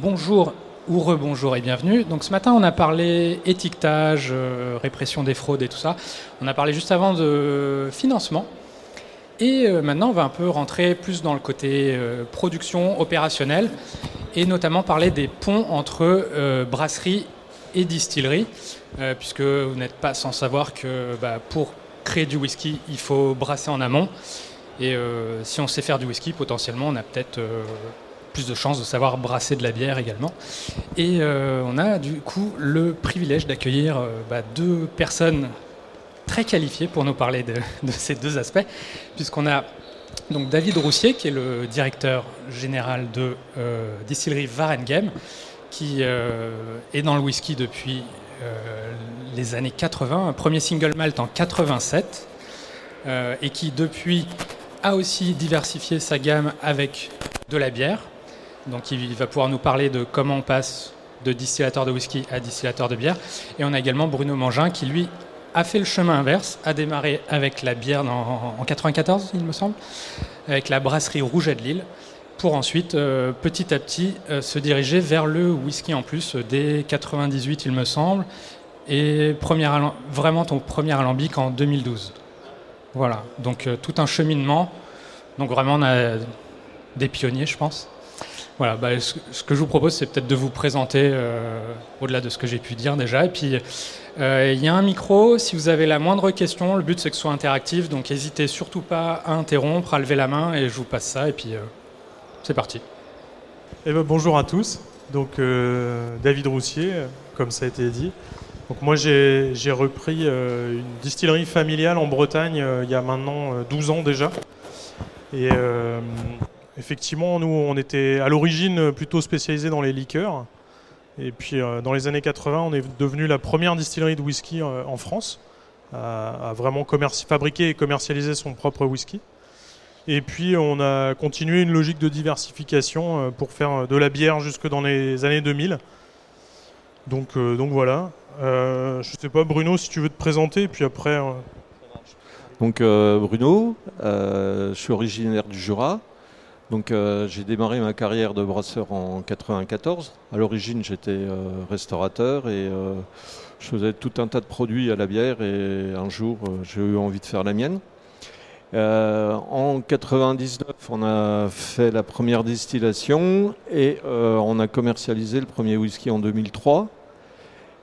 Bonjour ou rebonjour et bienvenue. Donc ce matin on a parlé étiquetage, euh, répression des fraudes et tout ça. On a parlé juste avant de financement. Et euh, maintenant on va un peu rentrer plus dans le côté euh, production opérationnelle et notamment parler des ponts entre brasserie et distillerie, puisque vous n'êtes pas sans savoir que bah, pour créer du whisky il faut brasser en amont. Et si on sait faire du whisky, potentiellement on a peut-être plus de chances de savoir brasser de la bière également. Et euh, on a du coup le privilège d'accueillir euh, bah, deux personnes très qualifiées pour nous parler de, ces deux aspects, puisqu'on a donc David Roussier, qui est le directeur général de euh, distillerie Varengem, qui est dans le whisky depuis les années 80, un premier single malt en 87, et qui depuis a aussi diversifié sa gamme avec de la bière, donc il va pouvoir nous parler de comment on passe de distillateur de whisky à distillateur de bière. Et on a également Bruno Mangin qui, lui, a fait le chemin inverse, a démarré avec la bière en, 1994, 94, il me semble, avec la brasserie Rouget de Lille, pour ensuite, euh, petit à petit, euh, se diriger vers le whisky en plus, euh, dès 98, il me semble, et vraiment ton premier alambic en 2012. Voilà, donc tout un cheminement. Donc vraiment, on a des pionniers, je pense. Voilà, bah, ce, que je vous propose, c'est peut-être de vous présenter euh, au-delà de ce que j'ai pu dire déjà. Et puis, euh, il y a un micro. Si vous avez la moindre question, le but c'est que ce soit interactif. Donc, n'hésitez surtout pas à interrompre, à lever la main et je vous passe ça. Et puis, euh, c'est parti. Eh ben, bonjour à tous. Donc, David Roussier, comme ça a été dit. Donc, moi, j'ai repris une distillerie familiale en Bretagne il y a maintenant 12 ans déjà. Et Effectivement, nous, on était à l'origine plutôt spécialisé dans les liqueurs. Et puis, euh, dans les années 80, on est devenu la première distillerie de whisky euh, en France à, vraiment fabriquer et commercialiser son propre whisky. Et puis, on a continué une logique de diversification euh, pour faire de la bière jusque dans les années 2000. Donc, donc voilà. je ne sais pas, Bruno, si tu veux te présenter, puis après. Donc, Bruno, je suis originaire du Jura. Donc euh, j'ai démarré ma carrière de brasseur en 94. À l'origine j'étais euh, restaurateur et euh, je faisais tout un tas de produits à la bière et un jour j'ai eu envie de faire la mienne. en 99 on a fait la première distillation et on a commercialisé le premier whisky en 2003.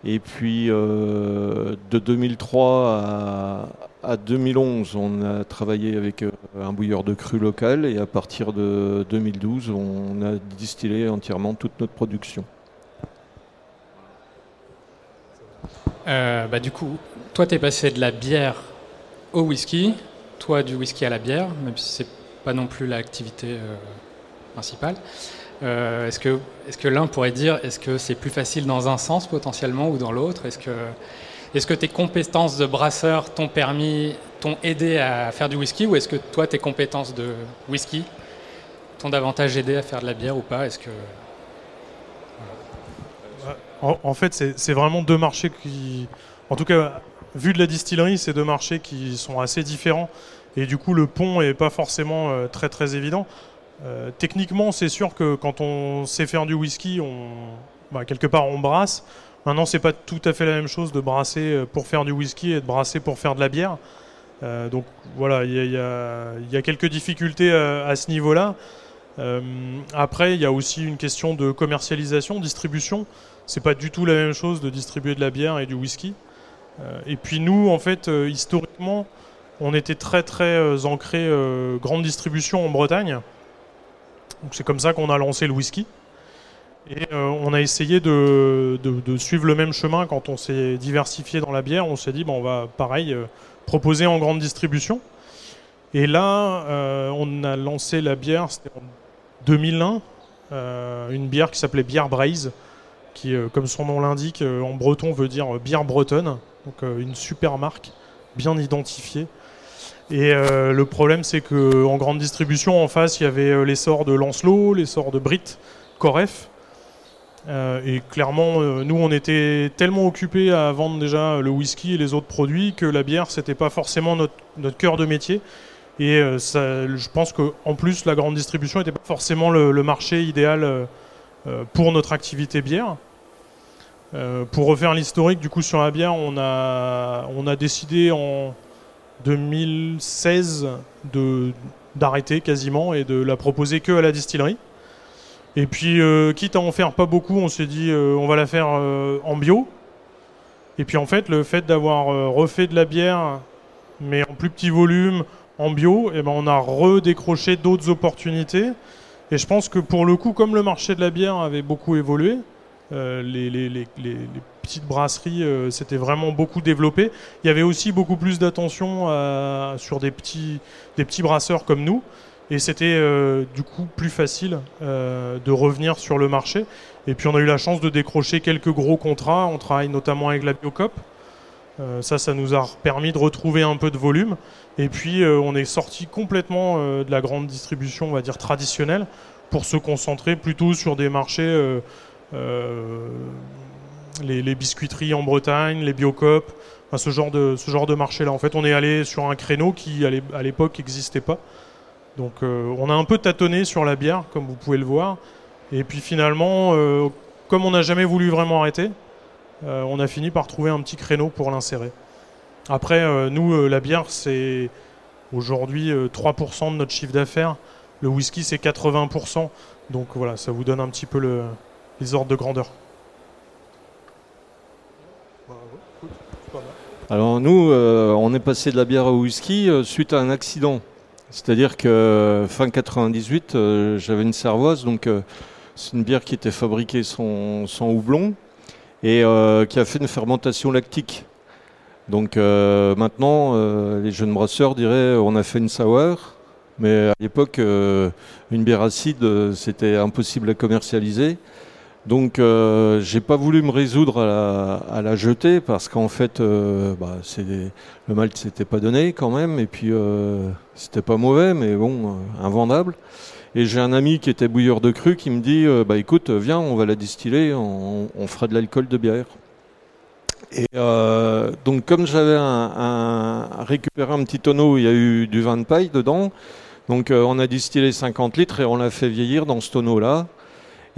Et puis de 2003 à, à 2011, on a travaillé avec euh, un bouilleur de cru local et à partir de 2012, on a distillé entièrement toute notre production. Euh, bah, du coup, toi, tu es passé de la bière au whisky, toi du whisky à la bière, même si c'est pas non plus l'activité euh, principale. est-ce que, est que l'un pourrait dire, est-ce que c'est plus facile dans un sens potentiellement ou dans l'autre? Est-ce que est-ce que tes compétences de brasseur t'ont permis, t'ont aidé à faire du whisky ou est-ce que toi, tes compétences de whisky t'ont davantage aidé à faire de la bière ou pas? Est-ce que en, fait, c'est vraiment deux marchés qui, en tout cas, vu de la distillerie, c'est deux marchés qui sont assez différents et du coup, le pont est pas forcément euh, très très évident. Euh, techniquement, c'est sûr que quand on sait faire du whisky, on, bah, quelque part, on brasse. Maintenant, c'est pas tout à fait la même chose de brasser euh, pour faire du whisky et de brasser pour faire de la bière. Euh, donc voilà, il y, a quelques difficultés euh, à, ce niveau-là. après, il y a aussi une question de commercialisation, distribution. C'est pas du tout la même chose de distribuer de la bière et du whisky. et puis nous, en fait, historiquement, on était très très ancré grande distribution en Bretagne. Donc c'est comme ça qu'on a lancé le whisky. Et euh, on a essayé de, suivre le même chemin quand on s'est diversifié dans la bière. On s'est dit, bon, on va pareil euh, proposer en grande distribution. Et là, euh, on a lancé la bière, c'était en 2001, une bière qui s'appelait Bière Braise, qui, comme son nom l'indique, en breton veut dire bière bretonne. Donc une super marque, bien identifiée. Et le problème, c'est qu'en grande distribution, en face, il y avait l'essor de Lancelot, l'essor de Brit, Coref. Euh, et clairement, euh, nous, on était tellement occupés à vendre déjà le whisky et les autres produits que la bière, c'était pas forcément notre, cœur de métier. Et euh, je pense qu'en plus, la grande distribution n'était pas forcément le, marché idéal pour notre activité bière. pour refaire l'historique, du coup, sur la bière, on a, on a décidé en 2016 d'arrêter quasiment et de la proposer que à la distillerie. Et puis, quitte à en faire pas beaucoup, on s'est dit on va la faire en bio. Et puis en fait, le fait d'avoir refait de la bière, mais en plus petit volume, en bio, eh ben on a redécroché d'autres opportunités. Et je pense que pour le coup, comme le marché de la bière avait beaucoup évolué, euh, les, petites brasseries euh, s'étaient vraiment beaucoup développées. Il y avait aussi beaucoup plus d'attention sur des petits, des petits brasseurs comme nous. Et c'était euh, du coup plus facile de revenir sur le marché. Et puis on a eu la chance de décrocher quelques gros contrats. On travaille notamment avec la Biocop. ça, ça nous a permis de retrouver un peu de volume. Et puis euh, on est sorti complètement euh, de la grande distribution, on va dire traditionnelle, pour se concentrer plutôt sur des marchés, euh, les, biscuiteries en Bretagne, les biocop, ce genre de, ce genre de marché-là. En fait, on est allé sur un créneau qui à l'époque n'existait pas. Donc on a un peu tâtonné sur la bière, comme vous pouvez le voir. Et puis finalement, comme on n'a jamais voulu vraiment arrêter, on a fini par trouver un petit créneau pour l'insérer. Après, euh, nous, euh, la bière, c'est aujourd'hui 3% euh, de notre chiffre d'affaires. Le whisky, c'est 80%. Donc voilà, ça vous donne un petit peu les ordres de grandeur. Alors nous, on est passé de la bière au whisky suite à un accident. C'est-à-dire que fin 98, j'avais une cervoise, donc c'est une bière qui était fabriquée sans, houblon et qui a fait une fermentation lactique. Donc euh, maintenant, euh, les jeunes brasseurs diraient on a fait une sour, mais à l'époque, euh, une bière acide, c'était impossible à commercialiser. Donc j'ai pas voulu me résoudre à la, jeter parce qu'en fait, bah, le malt s'était pas donné quand même, et puis c'était pas mauvais, mais bon, invendable. Et j'ai un ami qui était bouilleur de cru qui me dit bah écoute, viens, on va la distiller, on fera de l'alcool de bière. Et euh, donc comme j'avais récupéré un petit tonneau il y a eu du vin de paille dedans, donc euh, on a distillé 50 litres et on l'a fait vieillir dans ce tonneau-là.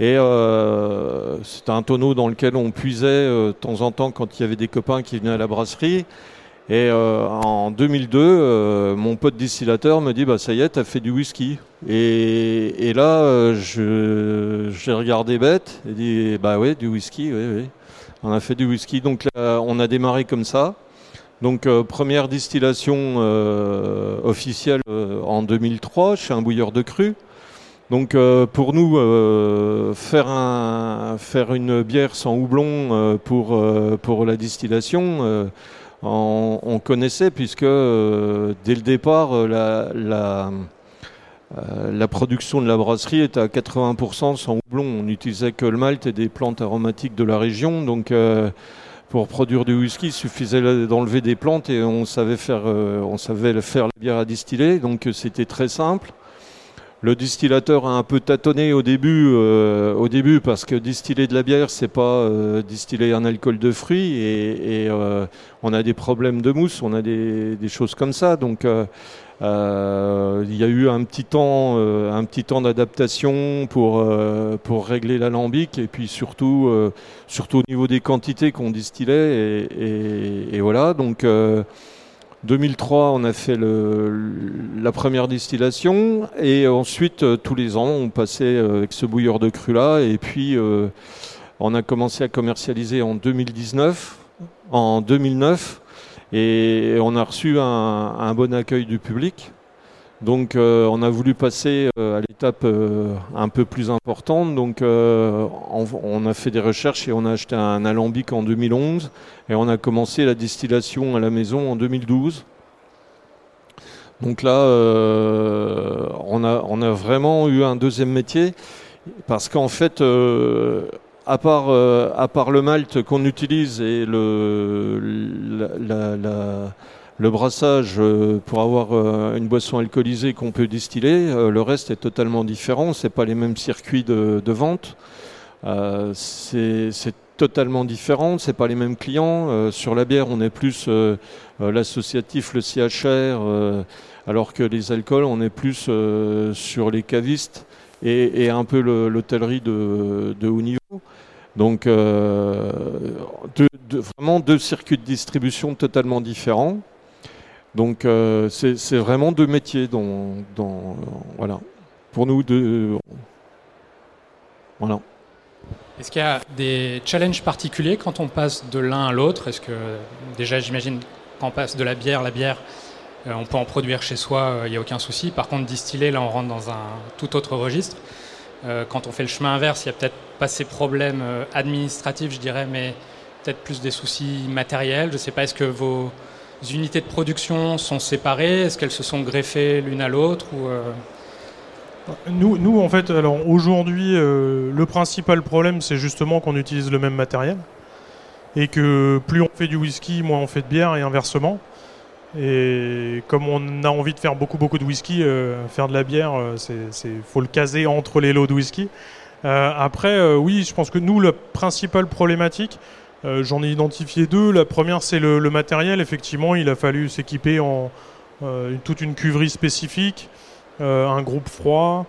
Et euh, c'était un tonneau dans lequel on puisait de temps en temps quand il y avait des copains qui venaient à la brasserie. Et en 2002, mon pote distillateur me dit bah ça y est, t'as fait du whisky. Et, et là, j'ai regardé bête et dit bah oui, du whisky, oui, oui. On a fait du whisky, donc on a démarré comme ça. Donc euh, première distillation euh, officielle euh, en 2003 chez un bouilleur de cru. Donc pour nous, faire, un, faire une bière sans houblon pour, pour la distillation, on, connaissait puisque dès le départ, la, euh, production de la brasserie était à 80% sans houblon. On n'utilisait que le malt et des plantes aromatiques de la région. Donc, euh, pour produire du whisky, il suffisait d'enlever des plantes et on savait faire, euh, on savait faire la bière à distiller. Donc, c'était très simple. Le distillateur a un peu tâtonné au début, au début parce que distiller de la bière, c'est pas distiller un alcool de fruits et, on a des problèmes de mousse, on a des, des choses comme ça. Donc euh, il y a eu un petit temps, euh, un petit temps d'adaptation pour, euh, pour régler l'alambic et puis surtout, surtout au niveau des quantités qu'on distillait. Et, voilà, donc 2003, on a fait le, la première distillation et ensuite, tous les ans, on passait avec ce bouilleur de cru là et puis on a commencé à commercialiser en 2019, en 2009. Et on a reçu un, bon accueil du public. Donc euh, on a voulu passer euh, à l'étape euh, un peu plus importante. Donc on, a fait des recherches et on a acheté un alambic en 2011 et on a commencé la distillation à la maison en 2012. Donc là, on, a, vraiment eu un deuxième métier parce qu'en fait, à part, le malt qu'on utilise et le, le brassage euh, pour avoir euh, une boisson alcoolisée qu'on peut distiller, le reste est totalement différent. C'est pas les mêmes circuits de, vente. c'est totalement différent. C'est pas les mêmes clients. sur la bière, on est plus l'associatif, le CHR, alors que les alcools, on est plus sur les cavistes et, un peu l'hôtellerie de, haut niveau. Donc vraiment deux circuits de distribution totalement différents. Donc c'est vraiment deux métiers dans, voilà. Pour nous, deux, voilà. Est-ce qu'il y a des challenges particuliers quand on passe de l'un à l'autre? Est-ce que déjà j'imagine quand on passe de la bière, la bière, euh, on peut en produire chez soi, il euh, n'y a aucun souci. Par contre, distiller, là on rentre dans un tout autre registre. Euh, quand on fait le chemin inverse, il n'y a peut-être pas ces problèmes administratifs, je dirais, mais peut-être plus des soucis matériels. Je ne sais pas, est-ce que vos unités de production sont séparées Est-ce qu'elles se sont greffées l'une à l'autre ou, nous, nous, en fait, alors aujourd'hui, euh, le principal problème, c'est justement qu'on utilise le même matériel. Et que plus on fait du whisky, moins on fait de bière, et inversement. Et comme on a envie de faire beaucoup, beaucoup de whisky, euh, faire de la bière, euh, c'est, faut le caser entre les lots de whisky. après, oui, je pense que nous, la principale problématique, j'en ai identifié deux. La première, c'est le, matériel. Effectivement, il a fallu s'équiper en toute une cuverie spécifique. Euh, un groupe froid.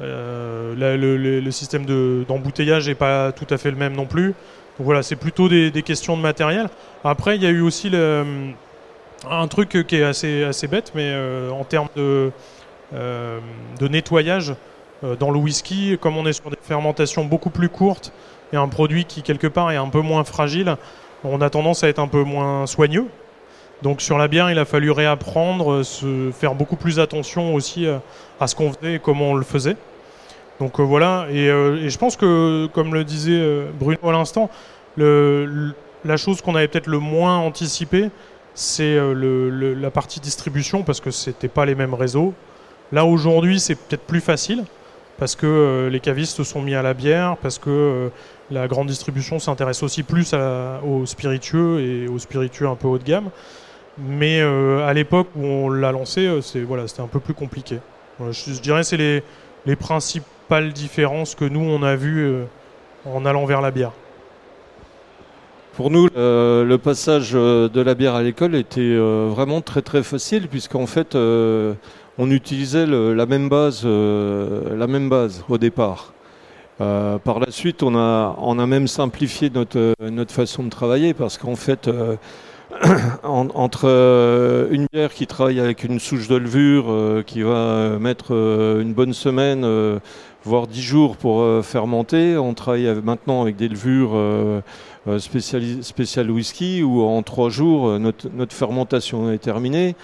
Euh, le, système d'embouteillage n'est pas tout à fait le même non plus. Donc voilà, c'est plutôt des, questions de matériel. Après, il y a eu aussi un truc qui est assez, assez bête, mais euh, en termes de nettoyage dans le whisky, comme on est sur des fermentations beaucoup plus courtes et un produit qui quelque part est un peu moins fragile, on a tendance à être un peu moins soigneux. Donc sur la bière, il a fallu réapprendre, euh, se faire beaucoup plus attention aussi euh, à ce qu'on faisait et comment on le faisait. Donc euh, voilà, et, je pense que, comme le disait Bruno à l'instant, la chose qu'on avait peut-être le moins anticipé, c'est la partie distribution, parce que ce n'était pas les mêmes réseaux. Là aujourd'hui, c'est peut-être plus facile, parce que les cavistes sont mis à la bière, parce que la grande distribution s'intéresse aussi plus aux spiritueux et aux spiritueux un peu haut de gamme. Mais euh, à l'époque où on l'a lancé, euh, c'est voilà, c'était un peu plus compliqué. je, dirais c'est les, les, principales différences que nous on a vues euh, en allant vers la bière. Pour nous, le passage de la bière à l'école était vraiment très très facile puisqu'en fait, on utilisait la même base, la même base au départ. Par la suite, on a, on a même simplifié notre, notre façon de travailler parce qu'en fait, entre euh, une bière qui travaille avec une souche de levure euh, qui va mettre euh, une bonne semaine, voire dix jours pour fermenter, on travaille maintenant avec des levures spéciales whisky où en trois jours notre, fermentation est terminée.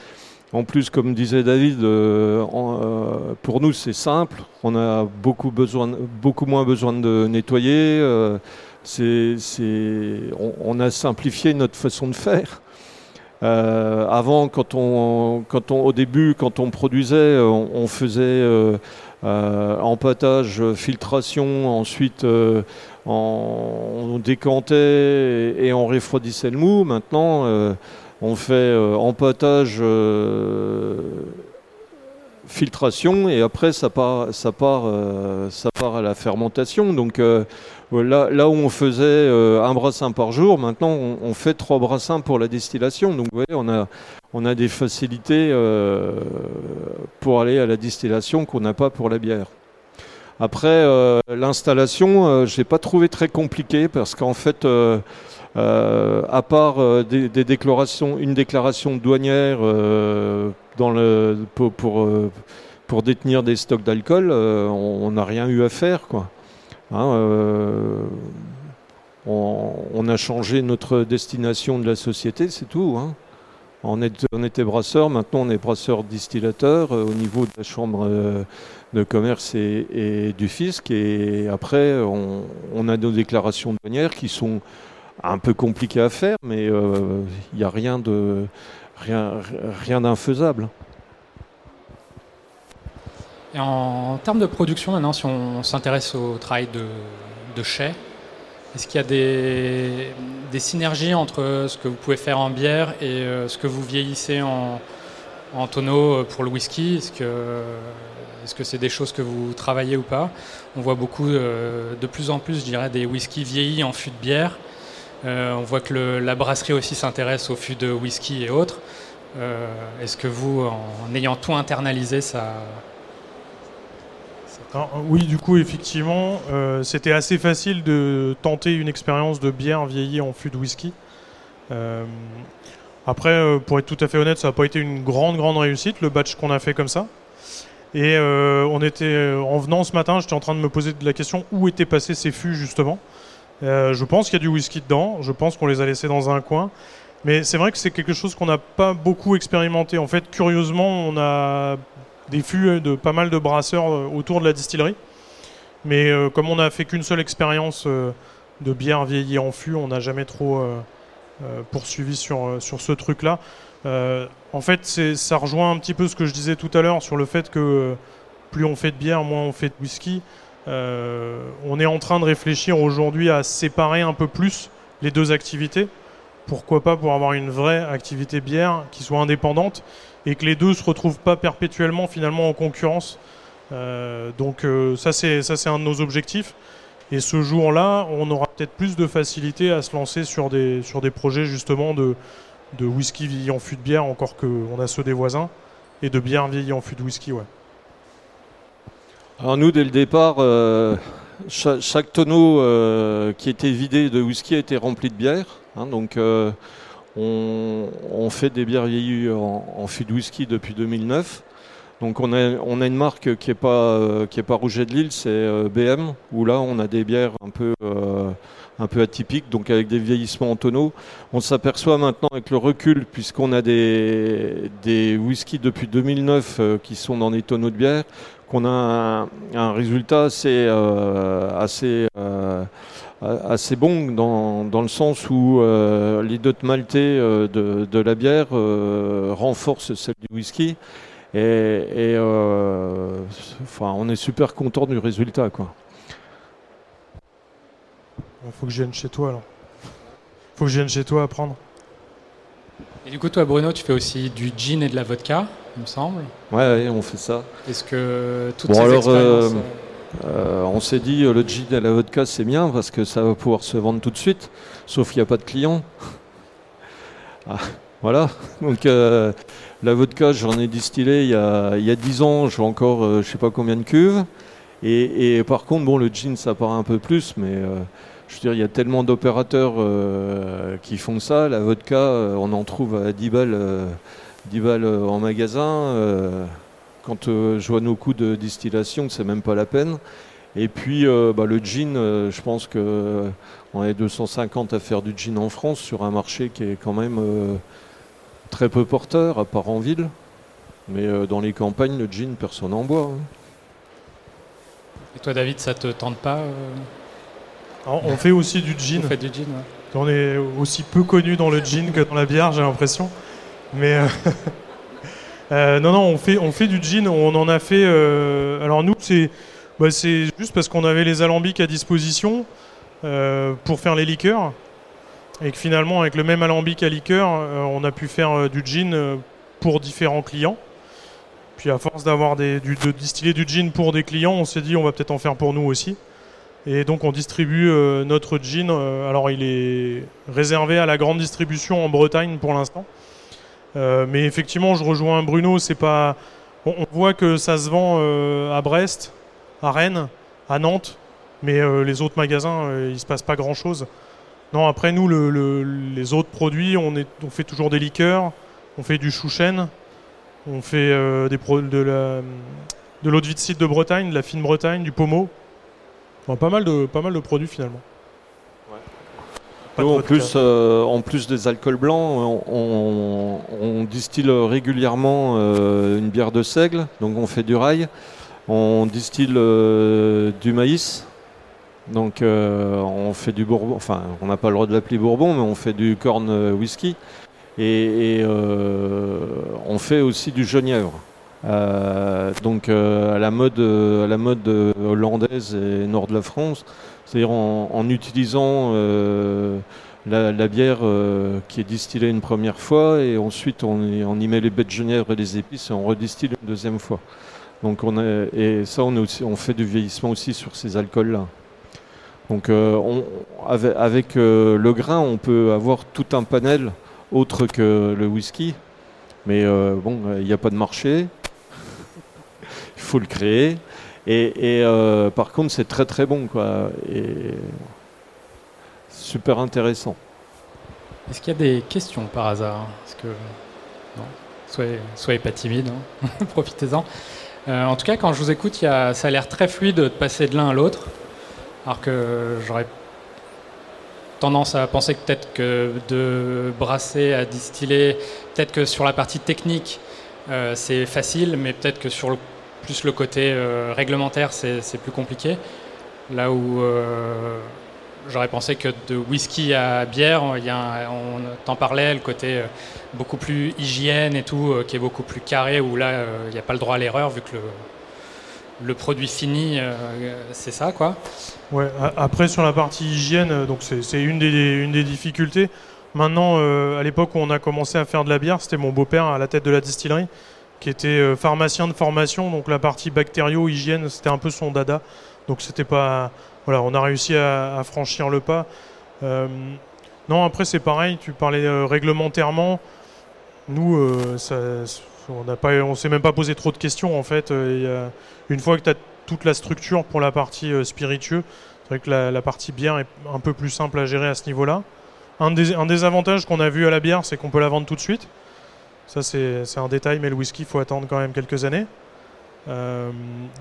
En plus, comme disait David, pour nous c'est simple. On a beaucoup, moins besoin de nettoyer on, a simplifié notre façon de faire. Euh, avant, quand on, au début, quand on produisait, on, faisait euh, euh, empâtage, filtration, ensuite on, décantait et, on refroidissait le mou. Maintenant, on fait empâtage, filtration et après ça part, ça part, à la fermentation. Donc Là, où on faisait euh, un brassin par jour, maintenant on, fait trois brassins pour la distillation. Donc vous voyez, on a, on a des facilités euh, pour aller à la distillation qu'on n'a pas pour la bière. Après, euh, l'installation, je n'ai pas trouvé très compliqué parce qu'en fait, à part des, déclarations, une déclaration douanière dans le, pour, pour, détenir des stocks d'alcool, on n'a rien eu à faire. quoi. Hein, euh, on, a changé notre destination de la société, c'est tout. Hein. On, était brasseur, maintenant on est brasseur distillateur euh, au niveau de la chambre euh, de commerce et, du fisc. Et après, on, a nos déclarations douanières qui sont un peu compliquées à faire, mais il n'y a rien de rien, d'infaisable. Et en termes de production, maintenant, si on s'intéresse au travail de, de chai, est-ce qu'il y a des, des, synergies entre ce que vous pouvez faire en bière et euh, ce que vous vieillissez en, en tonneau euh, pour le whisky? Est-ce que c'est des choses que vous travaillez ou pas? On voit beaucoup, euh, de plus en plus, je des whiskies vieillis en fût de bière. On voit que la brasserie aussi s'intéresse aux fûts de whisky et autres. Est-ce que vous, en ayant tout internalisé, ça, oui, du coup, effectivement, euh, c'était assez facile de tenter une expérience de bière vieillie en fût de whisky. Euh, après, euh, pour être tout à fait honnête, ça n'a pas été une grande, grande réussite, le batch qu'on a fait comme ça. Et on était, en venant ce matin, j'étais en train de me poser la question où étaient passés ces fûts, justement? Je pense qu'il y a du whisky dedans, je pense qu'on les a laissés dans un coin. Mais c'est vrai que c'est quelque chose qu'on n'a pas beaucoup expérimenté. En fait, curieusement, on a des fûts de pas mal de brasseurs euh, autour de la distillerie. Mais euh, comme on n'a fait qu'une seule expérience euh, de bière vieillie en fût, on n'a jamais trop poursuivi sur, sur ce truc-là. en fait, ça rejoint un petit peu ce que je disais tout à l'heure sur le fait que plus on fait de bière, moins on fait de whisky. On est en train de réfléchir aujourd'hui à séparer un peu plus les deux activités. Pourquoi pas pour avoir une vraie activité bière qui soit indépendante et que les deux se retrouvent pas perpétuellement finalement en concurrence. Euh, donc euh, ça c'est un de nos objectifs. Et ce jour-là, on aura peut-être plus de facilité à se lancer sur des projets justement de de whisky vieilli en fût de bière, encore qu'on a ceux des voisins, et de bière vieillie en fût de whisky, ouais. Alors nous, dès le départ, euh, chaque, tonneau qui était vidé de whisky a été rempli de bière. Hein, donc on, fait des bières vieillies en, fût de whisky depuis 2009. Donc on a, une marque qui n'est pas, euh, qui pas Rouget de Lille, c'est euh, BM, où là on a des bières un peu, euh, atypiques, donc avec des vieillissements en tonneaux. On s'aperçoit maintenant avec le recul, puisqu'on a des, des whiskies depuis 2009 qui sont dans des tonneaux de bière, qu'on a un, résultat assez, assez assez bon dans, le sens où euh, les dots maltais euh, de, de, la bière euh, renforcent celle du whisky. Et, on est super content du résultat. Quoi. Il faut que je vienne chez toi alors. faut que je vienne chez toi apprendre. Et du coup, toi, Bruno, tu fais aussi du gin et de la vodka, il me semble. Ouais, on fait ça. Est-ce que toutes ces expériences... Euh, on s'est dit euh, le gin et la vodka c'est bien parce que ça va pouvoir se vendre tout de suite, sauf qu'il n'y a pas de clients. Ah, voilà, donc euh, la vodka j'en ai distillé il y a, il 10 ans, j'ai encore je je sais pas combien de cuves. Et, par contre, bon, le gin ça part un peu plus, mais je veux dire, il y a tellement d'opérateurs qui font ça. La vodka, on en trouve à 10 balles, 10 balles en magasin quand euh, je vois nos coûts de distillation, c'est même pas la peine. Et puis euh, bah, le gin, euh, je pense qu'on est 250 à faire du gin en France sur un marché qui est quand même très peu porteur, à part en ville. Mais dans les campagnes, le gin, personne n'en boit. Hein. Et toi, David, ça te tente pas On fait aussi du gin. On fait du gin, On est aussi peu connu dans le gin que dans la bière, j'ai l'impression. Mais euh, non, non, on fait, on fait du gin. On en a fait. Euh, alors nous, c'est bah, c'est juste parce qu'on avait les alambics à disposition euh, pour faire les liqueurs. Et que finalement, avec le même alambic à liqueur, on a pu faire du gin pour différents clients. Puis à force d'avoir de distiller du gin pour des clients, on s'est dit on va peut-être en faire pour nous aussi. Et donc on distribue notre gin. alors il est réservé à la grande distribution en Bretagne pour l'instant. Euh, mais effectivement, je rejoins Bruno. C'est pas. On, voit que ça se vend euh, à Brest, à Rennes, à Nantes, mais euh, les autres magasins, il se passe pas grand chose. Non, après nous, les autres produits, on, fait toujours des liqueurs, on fait du chouchen, on fait des de l'eau de de de Bretagne, de la fine Bretagne, du pommeau. Pas, mal de, pas mal de produits finalement en, plus, euh, en plus des alcools blancs, on, distille régulièrement euh, une bière de seigle, donc on fait du rail. On distille euh, du maïs, donc on fait du bourbon, enfin on n'a pas le droit de l'appeler bourbon, mais on fait du corn whisky. Et, on fait aussi du genièvre. Donc à la mode, à la mode hollandaise et nord de la France, c'est-à-dire en, utilisant euh, la, bière euh, qui est distillée une première fois et ensuite on, y met les baies de genièvre et les épices et on redistille une deuxième fois. Donc on et ça on, fait du vieillissement aussi sur ces alcools-là. Donc euh, avec, le grain on peut avoir tout un panel autre que le whisky, mais bon il n'y a pas de marché, il faut le créer. Et, euh, par contre, c'est très très bon, quoi. Et super intéressant. Est-ce qu'il y a des questions par hasard? Est-ce que non? Soyez, soyez pas timide, hein. profitez-en. Euh, en tout cas, quand je vous écoute, y a, ça a l'air très fluide de passer de l'un à l'autre, alors que j'aurais tendance à penser que peut-être que de brasser à distiller, peut-être que sur la partie technique, euh, c'est facile, mais peut-être que sur le, plus le côté euh, réglementaire, c'est plus compliqué. Là où euh, j'aurais pensé que de whisky à bière, il y a on t'en parlait, le côté beaucoup plus hygiène et tout, qui est beaucoup plus carré, où là, il n'y a pas le droit à l'erreur, vu que le, produit fini, c'est ça, quoi. Ouais, après, sur la partie hygiène, c'est une des, difficultés. Maintenant, euh, à l'époque où on a commencé à faire de la bière, c'était mon beau-père à la tête de la distillerie, qui était euh, pharmacien de formation, donc la partie bactério, hygiène, c'était un peu son dada. Donc c'était pas. Voilà, on a réussi à, franchir le pas. Euh, non, après c'est pareil, tu parlais réglementairement. Nous, on n'a pas, on s'est même pas posé trop de questions en fait. une fois que tu as toute la structure pour la partie spiritueux, c'est vrai que la, la, partie bière est un peu plus simple à gérer à ce niveau-là. Un des, avantages qu'on a vu à la bière, c'est qu'on peut la vendre tout de suite. Ça, c'est un détail, mais le whisky, il faut attendre quand même quelques années. Euh,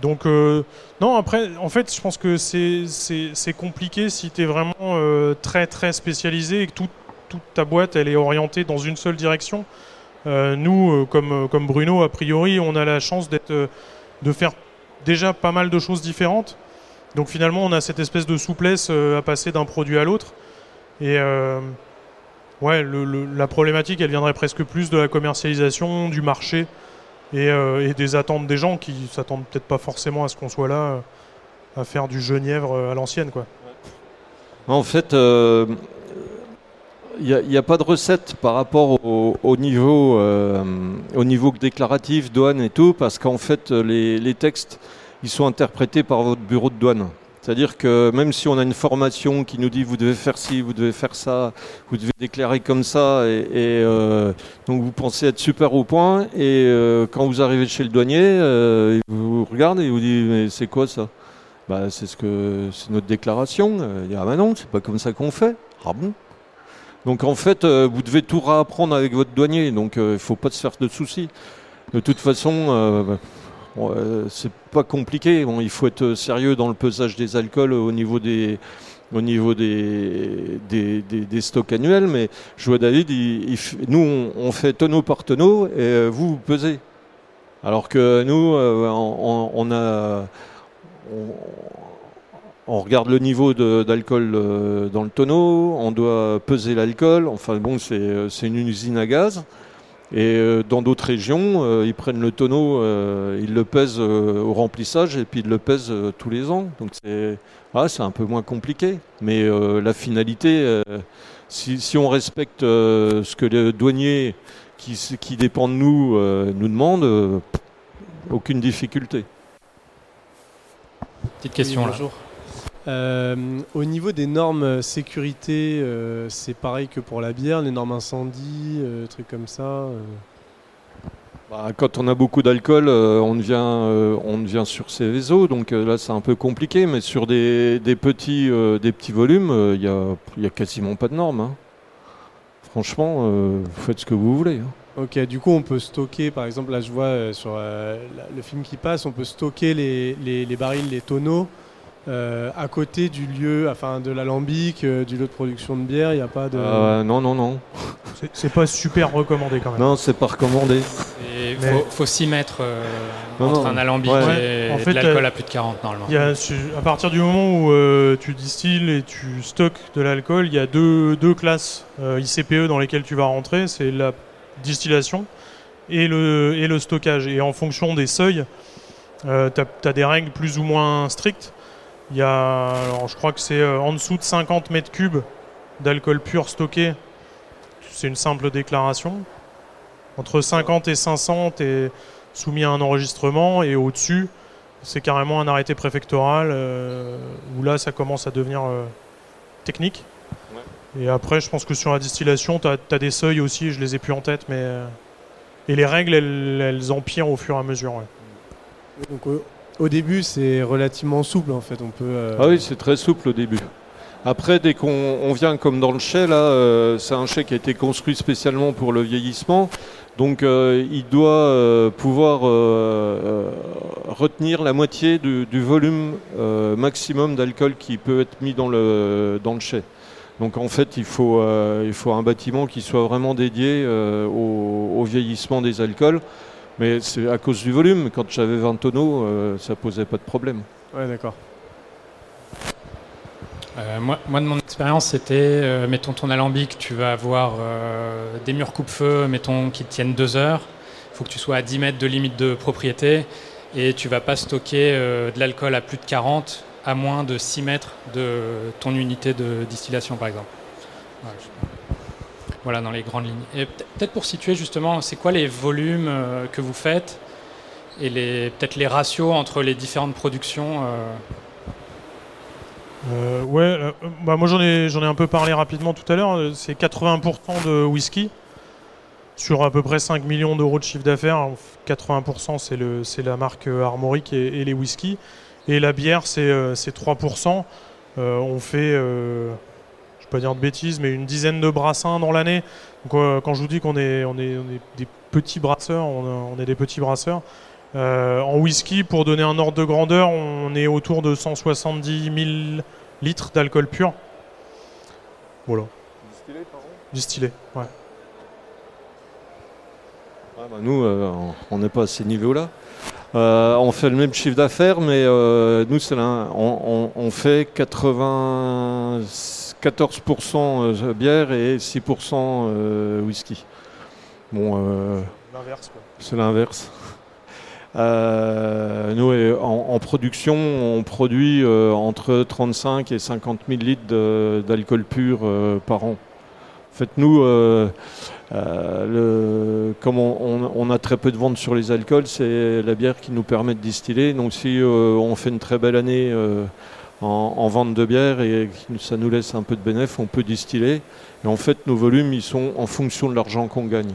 donc, euh, non, après, en fait, je pense que c'est compliqué si tu es vraiment euh, très très spécialisé et que toute ta boîte, elle est orientée dans une seule direction. nous, comme, Bruno, a priori, on a la chance d'être de faire déjà pas mal de choses différentes. Donc finalement, on a cette espèce de souplesse à passer d'un produit à l'autre. Et euh, ouais, la problématique, elle viendrait presque plus de la commercialisation, du marché et, euh, des attentes des gens qui s'attendent peut-être pas forcément à ce qu'on soit là euh, à faire du genièvre à l'ancienne. quoi. En fait, il n'y a, pas de recette par rapport au, niveau, au niveau déclaratif, douane et tout, parce qu'en fait, les, les, textes, ils sont interprétés par votre bureau de douane. C'est-à-dire que même si on a une formation qui nous dit vous devez faire ci, vous devez faire ça, vous devez déclarer comme ça, et, euh, donc vous pensez être super au point, et euh, quand vous arrivez chez le douanier, euh, il vous regarde et il vous dit mais c'est quoi ça? Bah, c'est ce que c'est notre déclaration. Il dit ah ben non, c'est pas comme ça qu'on fait. Ah bon? Donc en fait, vous devez tout réapprendre avec votre douanier, donc il ne faut pas se faire de soucis. De toute façon euh, c'est pas compliqué. Bon, il faut être sérieux dans le pesage des alcools au niveau des, stocks annuels, mais je vois David, nous on, fait tonneau par tonneau et euh, vous vous pesez. Alors que nous, euh, on, on, regarde le niveau d'alcool dans le tonneau, on doit peser l'alcool. Enfin bon, c'est une usine à gaz. Et euh, dans d'autres régions, euh, ils prennent le tonneau, euh, ils le pèsent au remplissage et puis ils le pèsent tous les ans. Donc c'est ah, un peu moins compliqué. Mais la finalité, si, on respecte ce que les douaniers qui, qui dépend de nous nous demandent, aucune difficulté. Petite question là. Euh, au niveau des normes sécurité, euh, c'est pareil que pour la bière, les normes incendie, euh, trucs comme ça. Bah, quand on a beaucoup d'alcool, on, devient, on devient sur ses réseaux, donc là c'est un peu compliqué, mais sur des, petits, des petits volumes, il n'y a, y a, quasiment pas de normes. Hein. Franchement, vous faites ce que vous voulez. Hein. Ok, du coup on peut stocker, par exemple là je vois sur le film qui passe, on peut stocker les, les barils, les tonneaux euh, à côté du lieu, enfin de l'alambic, euh, du lieu de production de bière, il n'y a pas de. Euh, non, non, non. C'est pas super recommandé quand même. Non, c'est pas recommandé. Il faut, s'y mettre entre un alambic et, de l'alcool à plus de 40 normalement. à partir du moment où tu distilles et tu stockes de l'alcool, il y a deux, deux classes ICPE dans lesquelles tu vas rentrer c'est la distillation et le, et le stockage. Et en fonction des seuils, tu as, as, des règles plus ou moins strictes. Il y a, alors je crois que c'est euh, en dessous de 50 mètres cubes d'alcool pur stocké. C'est une simple déclaration. Entre 50 et 500, tu soumis à un enregistrement et au-dessus, c'est carrément un arrêté préfectoral euh, où là, ça commence à devenir euh, technique. Et après, je pense que sur la distillation, tu as, des seuils aussi, je les ai plus en tête, mais. et les règles, elles, empirent au fur et à mesure. Donc, au début, c'est relativement souple en fait. On peut. euh, Ah oui, c'est très souple au début. Après, dès qu'on on vient comme dans le chai, là, euh, c'est un chai qui a été construit spécialement pour le vieillissement. Donc, euh, il doit pouvoir retenir la moitié du, volume maximum d'alcool qui peut être mis dans le, dans le chai. Donc, en fait, il faut, il faut un bâtiment qui soit vraiment dédié au vieillissement des alcools. Mais c'est à cause du volume. Quand j'avais 20 tonneaux, euh, ça posait pas de problème. Ouais, d'accord. Euh, moi, moi, de mon expérience, c'était, euh, mettons ton alambic, tu vas avoir euh, des murs coupe-feu, mettons, qui tiennent deux heures. Il faut que tu sois à 10 mètres de limite de propriété et tu vas pas stocker euh, de l'alcool à plus de 40 à moins de 6 mètres de ton unité de distillation, par exemple. Je- Voilà, dans les grandes lignes. Et peut- peut-être pour situer justement, c'est quoi les volumes euh, que vous faites et peut-être les ratios entre les différentes productions euh, Euh, ouais, bah moi j'en ai, j'en ai un peu parlé rapidement tout à l'heure. C'est 80% de whisky sur à peu près 5 millions d'euros de chiffre d'affaires. 80% c'est, le, c'est la marque Armoric et, les whisky. Et la bière c'est, c'est 3%. Euh, on fait, pas dire de bêtises, mais une dizaine de brassins dans l'année. Donc, euh, quand je vous dis qu'on est, on est, on est des petits brasseurs, on, on est des petits brasseurs. Euh, en whisky, pour donner un ordre de grandeur, on est autour de 170 000 litres d'alcool pur. Voilà. Distillé, ouais. Ah bah nous, euh, on n'est pas à ces niveaux-là. Euh, on fait le même chiffre d'affaires, mais euh, nous, c'est l'un- on, on- on fait 94% bière et 6% euh, whisky. Bon, euh, c'est l'inverse. Euh, nous, en, en production, on produit euh, entre 35 et 50 000 litres d'alcool pur euh, par an. En fait, nous, euh, euh, le, comme on, on- on a très peu de ventes sur les alcools, c'est la bière qui nous permet de distiller. Donc, si euh, on fait une très belle année euh, en, en vente de bière et ça nous laisse un peu de bénéfice, on peut distiller. Et en fait, nos volumes, ils sont en fonction de l'argent qu'on gagne.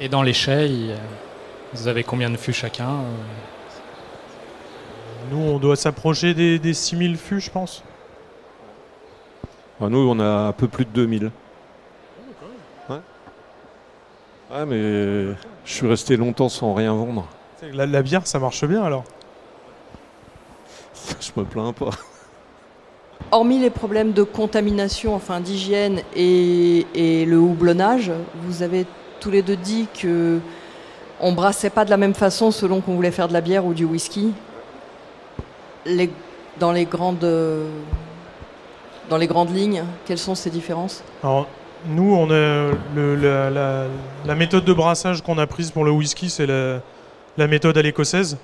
Et dans les chais, vous avez combien de fûts chacun euh Nous, on doit s'approcher des, des 6000 fûts, je pense. Enfin, nous, on a un peu plus de 2000. Ouais. Ouais, mais je suis resté longtemps sans rien vendre. La, la bière, ça marche bien alors. Je me plains pas. Hormis les problèmes de contamination, enfin d'hygiène et, et le houblonnage, vous avez tous les deux dit que on brassait pas de la même façon selon qu'on voulait faire de la bière ou du whisky. Les- dans, les grandes, dans les grandes lignes, quelles sont ces différences? Alors, nous, on a le- la, la- la méthode de brassage qu'on a prise pour le whisky, c'est la, la méthode à l'écossaise.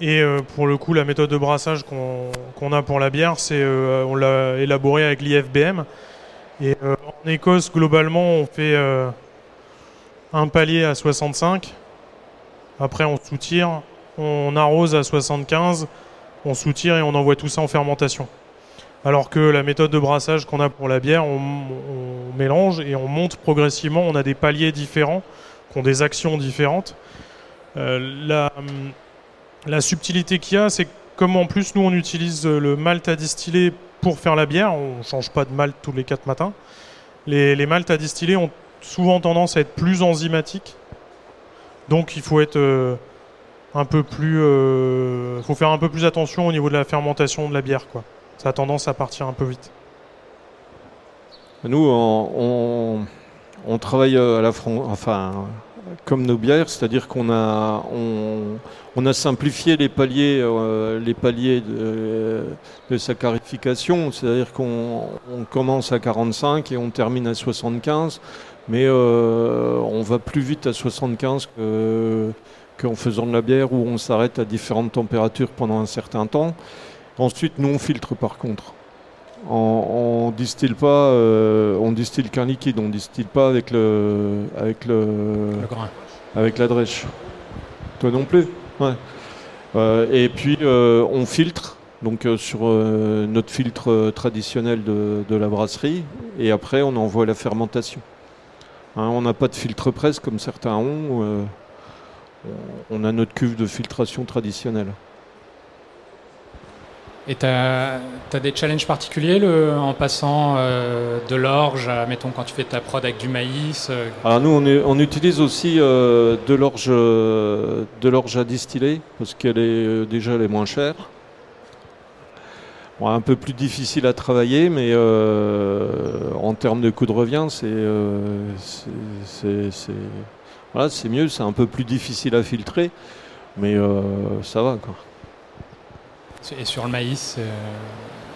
Et euh, pour le coup, la méthode de brassage qu'on a pour la bière, c'est euh, on l'a élaborée avec l'IFBM. Et euh, en Écosse, globalement, on fait un palier à 65. Après, on soutire, on arrose à 75, on soutire et on envoie tout ça en fermentation. Alors que la méthode de brassage qu'on a pour la bière, on, on mélange et on monte progressivement. On a des paliers différents, qui ont des actions différentes. La, hum, la subtilité qu'il y a, c'est comme en plus nous on utilise euh, le malt à distiller pour faire la bière, on change pas de malt tous les quatre matins. Les, les à distiller ont souvent tendance à être plus enzymatiques. Donc il faut être euh, un peu plus, euh, faire un peu plus attention au niveau de la fermentation de la bière, quoi ça a tendance à partir un peu vite. Nous, on, on- travaille à la fron- enfin, comme nos bières, c'est-à-dire qu'on a, on, a simplifié les paliers, euh, les paliers de, de saccharification, c'est-à-dire qu'on on commence à 45 et on termine à 75, mais euh, on va plus vite à 75 que qu'en faisant de la bière où on s'arrête à différentes températures pendant un certain temps. Ensuite, nous on filtre par contre. On, distille pas, euh, on distille qu'un liquide, on distille pas avec le, avec le, Le grain. avec la drèche. Toi non plus? Ouais. Euh, et puis euh, on filtre, donc sur notre filtre traditionnel de, de la brasserie, et après on envoie la fermentation. Hein, on n'a pas de filtre presse comme certains ont. on a notre cuve de filtration traditionnelle. Et tu as, des challenges particuliers en passant euh, de l'orge mettons, quand tu fais ta prod avec du maïs euh, Alors nous, on, utilise aussi euh, de l'orge à distiller, parce qu'elle est déjà les moins chère. un peu plus difficile à travailler, mais en termes de coût de revient, c'est voilà, mieux, c'est un peu plus difficile à filtrer, mais ça va. Quoi. Et sur le maïs euh,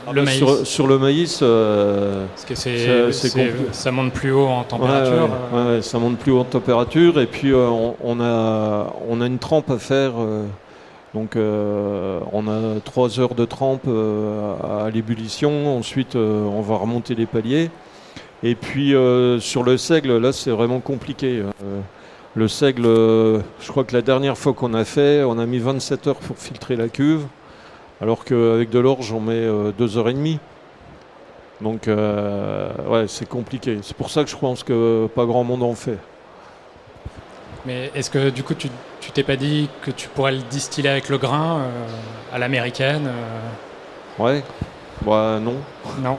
ah le bah, maïs. Sur, le maïs, euh, Parce que ça monte plus haut en température. Ouais, ça monte plus haut en température et puis euh, on, a, on a une trempe à faire. donc on a trois heures de trempe à, l'ébullition. Ensuite on va remonter les paliers. Et puis sur le seigle, là c'est vraiment compliqué. le seigle, je crois que la dernière fois qu'on a fait, on a mis 27 heures pour filtrer la cuve alors qu'avec de l'orge, on met euh, deux heures et demie. Donc, euh, ouais, c'est compliqué. C'est pour ça que je pense que pas grand monde en fait. Mais est-ce que du coup, tu t'es pas dit que tu pourrais le distiller avec le grain euh, à l'américaine Ouais, bah non. Non.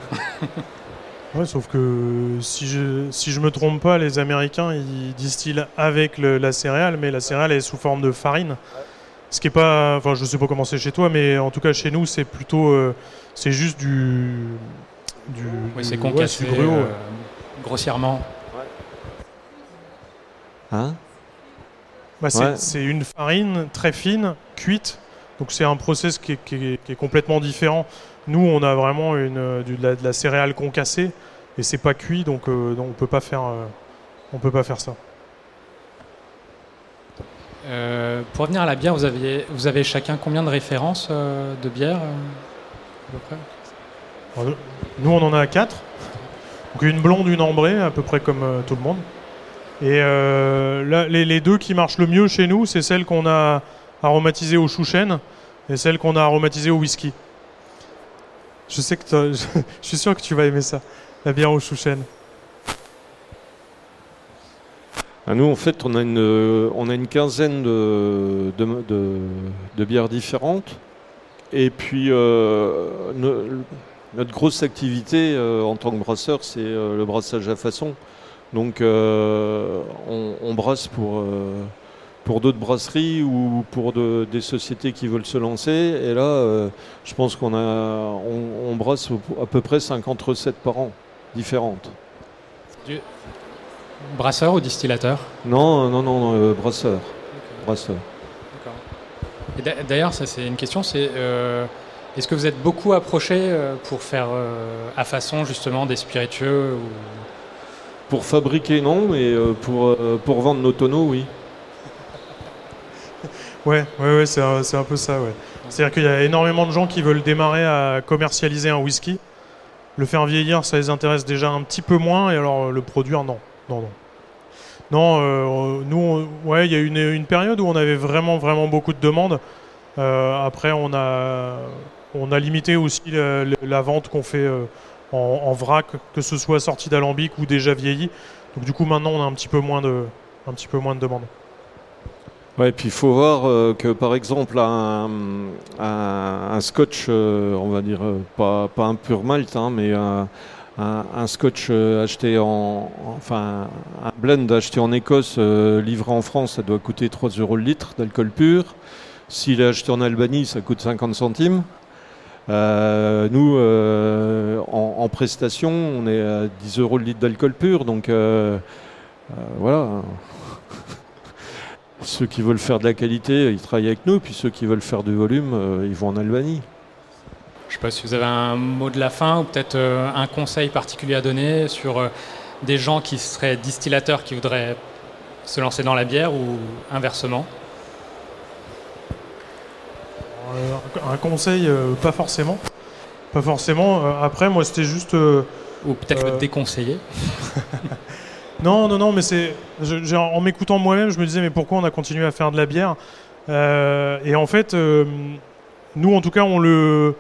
ouais, sauf que si je si je me trompe pas, les Américains ils distillent avec la céréale, mais la céréale est sous forme de farine. Ce qui est pas, enfin, je sais pas comment c'est chez toi, mais en tout cas chez nous, c'est plutôt, euh, c'est juste du, du. Oui, c'est concassé euh, grossièrement. Hein? Bah, c'est une farine très fine, cuite. Donc c'est un process qui est, complètement différent. Nous, on a vraiment une, de, la, céréale concassée et c'est pas cuit, donc, euh, donc on peut pas faire, on peut pas faire ça. Euh, pour revenir à la bière, vous, aviez, vous avez chacun combien de références euh, de bière euh, Nous, on en a quatre. Donc une blonde, une ambrée, à peu près comme tout le monde. Et les, deux qui marchent le mieux chez nous, c'est celle qu'on a aromatisée au chou chêne et celle qu'on a aromatisée au whisky. Je sais que je suis sûr que tu vas aimer ça, la bière au chou. Ah, nous, en fait, on a une, euh, on a une quinzaine de, bières différentes. Et puis, euh, notre grosse activité euh, en tant que brasseur, c'est le brassage à façon. Donc, on, brasse pour, pour d'autres brasseries ou pour des sociétés qui veulent se lancer. Et là, je pense qu'on a, on, brasse à peu près 50 recettes par an différentes. Brasseur ou distillateur Non, non, non, euh, brasseur. Brasseur. D'ailleurs, ça c'est une question, c'est euh, est-ce que vous êtes beaucoup approché euh, pour faire à façon justement des spiritueux ou... Pour fabriquer, non, mais pour, pour vendre nos tonneaux, oui. Ouais, ouais, ouais c'est un, un, peu ça, ouais. C'est-à-dire qu'il y a énormément de gens qui veulent démarrer à commercialiser un whisky. Le faire vieillir, ça les intéresse déjà un petit peu moins, et alors le produire, non. Non, non. Non, euh, nous, ouais, il y a eu une, période où on avait vraiment, vraiment beaucoup de demandes. Euh, après, on a, on a limité aussi la, vente qu'on fait euh, en, vrac, que ce soit sorti d'alambic ou déjà vieilli. Donc du coup, maintenant, on a un petit peu moins de, un petit peu moins de demandes. Ouais, puis il faut voir que par exemple un, un, scotch, on va dire pas, pas un pur malt, hein, mais un, un, scotch euh, acheté en, enfin un blend acheté en Écosse, euh, livré en France, ça doit coûter 3 euros le litre d'alcool pur. S'il est acheté en Albanie, ça coûte 50 centimes. Euh, nous, en, prestation, on est à 10 euros le litre d'alcool pur, donc voilà. ceux qui veulent faire de la qualité, ils travaillent avec nous, puis ceux qui veulent faire du volume, ils vont en Albanie. Je ne sais pas si vous avez un mot de la fin ou peut-être euh, un conseil particulier à donner sur euh, des gens qui seraient distillateurs qui voudraient se lancer dans la bière ou inversement? Un conseil, euh, pas forcément. Pas forcément. après, moi, c'était juste. ou peut-être le déconseiller. non, non, non, mais c'est. En m'écoutant moi-même, je me disais, mais pourquoi on a continué à faire de la bière? Et en fait, nous, en tout cas, on le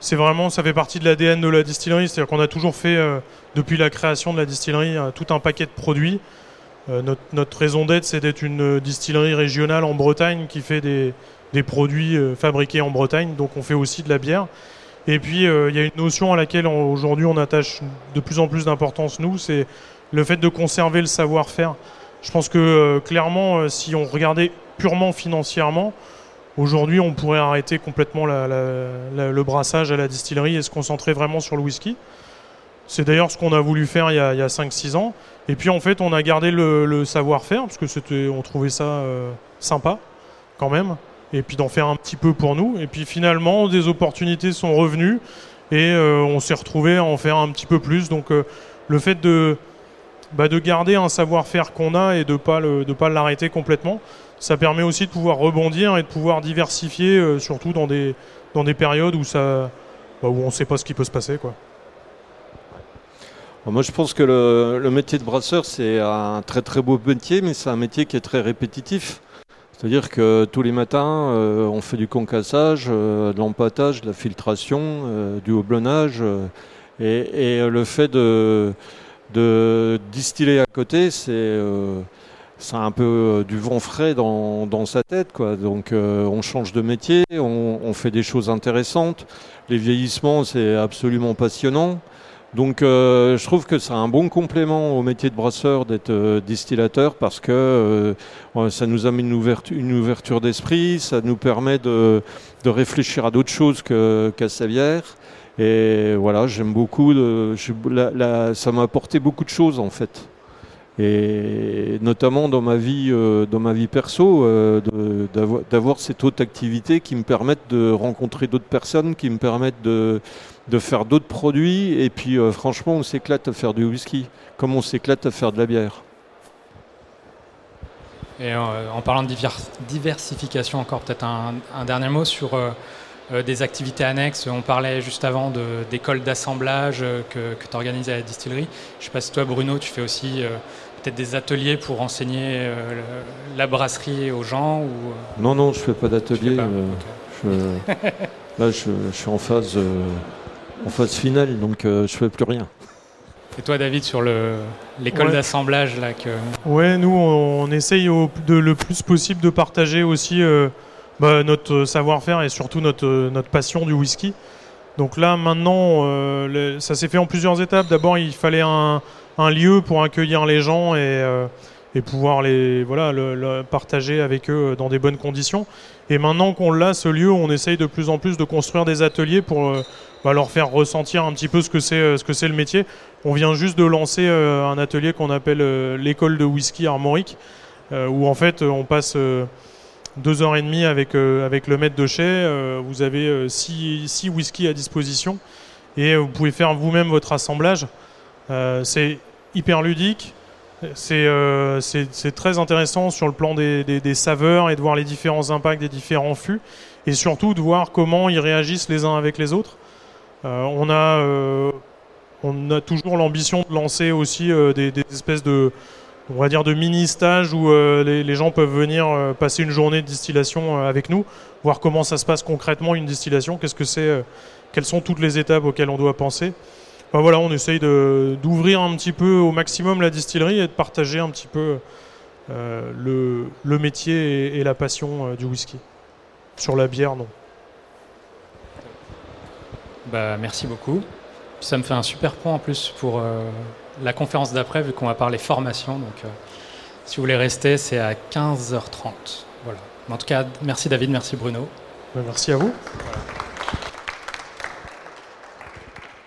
c'est vraiment, ça fait partie de l'ADN de la distillerie. C'est-à-dire qu'on a toujours fait, euh, depuis la création de la distillerie, euh, tout un paquet de produits. notre, raison d'être, c'est d'être une distillerie régionale en Bretagne qui fait des produits fabriqués en Bretagne, donc on fait aussi de la bière. Et puis il y a une notion à laquelle aujourd'hui on attache de plus en plus d'importance, nous, c'est le fait de conserver le savoir-faire. Je pense que clairement, si on regardait purement financièrement, Aujourd'hui, on pourrait arrêter complètement le brassage à la distillerie et se concentrer vraiment sur le whisky. C'est d'ailleurs ce qu'on a voulu faire il y a, a 5-6 ans. Et puis en fait, on a gardé le, savoir-faire parce que on trouvait ça euh, sympa quand même. Et puis d'en faire un petit peu pour nous. Et puis finalement, des opportunités sont revenues et euh, on s'est retrouvé à en faire un petit peu plus. Donc euh, le fait de, bah, de garder un savoir-faire qu'on a et de ne pas l'arrêter complètement, ça permet aussi de pouvoir rebondir et de pouvoir diversifier, euh, surtout dans des, dans des périodes où, ça, bah, où on ne sait pas ce qui peut se passer. Quoi. Moi, je pense que le, métier de brasseur, c'est un très très beau métier, mais c'est un métier qui est très répétitif. C'est-à-dire que tous les matins, euh, on fait du concassage, euh, de l'empâtage, de la filtration, du houblonnage. Et, et, le fait de, de distiller à côté, c'est c'est un peu euh, du vent frais dans, sa tête. Quoi. Donc euh, on change de métier, on, fait des choses intéressantes. Les vieillissements, c'est absolument passionnant. Donc euh, je trouve que c'est un bon complément au métier de brasseur d'être distillateur parce que ça nous amène une ouverture, ouverture d'esprit, ça nous permet de, réfléchir à d'autres choses qu'à sa bière. Et voilà, j'aime beaucoup. ça m'a apporté beaucoup de choses en fait et notamment dans ma vie, euh, dans ma vie perso, euh, d'avoir cette haute activité qui me permette de rencontrer d'autres personnes, qui me permettent de, de faire d'autres produits. Et puis euh, franchement, on s'éclate à faire du whisky, comme on s'éclate à faire de la bière. Et en parlant de diversification, encore peut-être un, dernier mot sur des activités annexes. On parlait juste avant d'écoles d'assemblage que, que tu organises à la distillerie. Je ne sais pas si toi, Bruno, tu fais aussi des ateliers pour enseigner euh, la brasserie aux gens ou... Euh, non, non, je ne fais pas d'atelier. Euh, là, je, suis en phase, en phase finale, donc je ne fais plus rien. Et toi, David, sur l'école d'assemblage là que... Ouais, nous, on, essaye de, le plus possible de partager aussi bah, notre savoir-faire et surtout notre, notre passion du whisky. Donc là, maintenant, ça s'est fait en plusieurs étapes. D'abord, il fallait un, un lieu pour accueillir les gens et, euh, pouvoir les voilà le, partager avec eux dans des bonnes conditions. Et maintenant qu'on l'a ce lieu, on essaye de plus en plus de construire des ateliers pour euh, bah, leur faire ressentir un petit peu ce que c'est euh, ce que c'est le métier. On vient juste de lancer un atelier qu'on appelle l'école de whisky armorique, où en fait on passe deux heures et demie avec, avec le maître de chai. vous avez six, six whisky à disposition et vous pouvez faire vous-même votre assemblage. C'est hyper ludique. Euh, c'est très intéressant sur le plan des, saveurs et de voir les différents impacts des différents fûts et surtout de voir comment ils réagissent les uns avec les autres. Euh, on, a, euh, toujours l'ambition de lancer aussi des, espèces de, de mini stages où les, les, gens peuvent venir passer une journée de distillation avec nous, voir comment ça se passe concrètement une distillation, qu'est-ce que c'est, quelles sont toutes les étapes auxquelles on doit penser voilà, on essaye d'ouvrir un petit peu au maximum la distillerie et de partager un petit peu euh, le, le, métier et, la passion euh, du whisky. Sur la bière, non. Bah, merci beaucoup. Ça me fait un super point en plus pour euh, la conférence d'après, vu qu'on va parler formation. Donc, si vous voulez rester, c'est à 15h30. Voilà. En tout cas, merci David, merci Bruno. Bah, merci à vous. Voilà.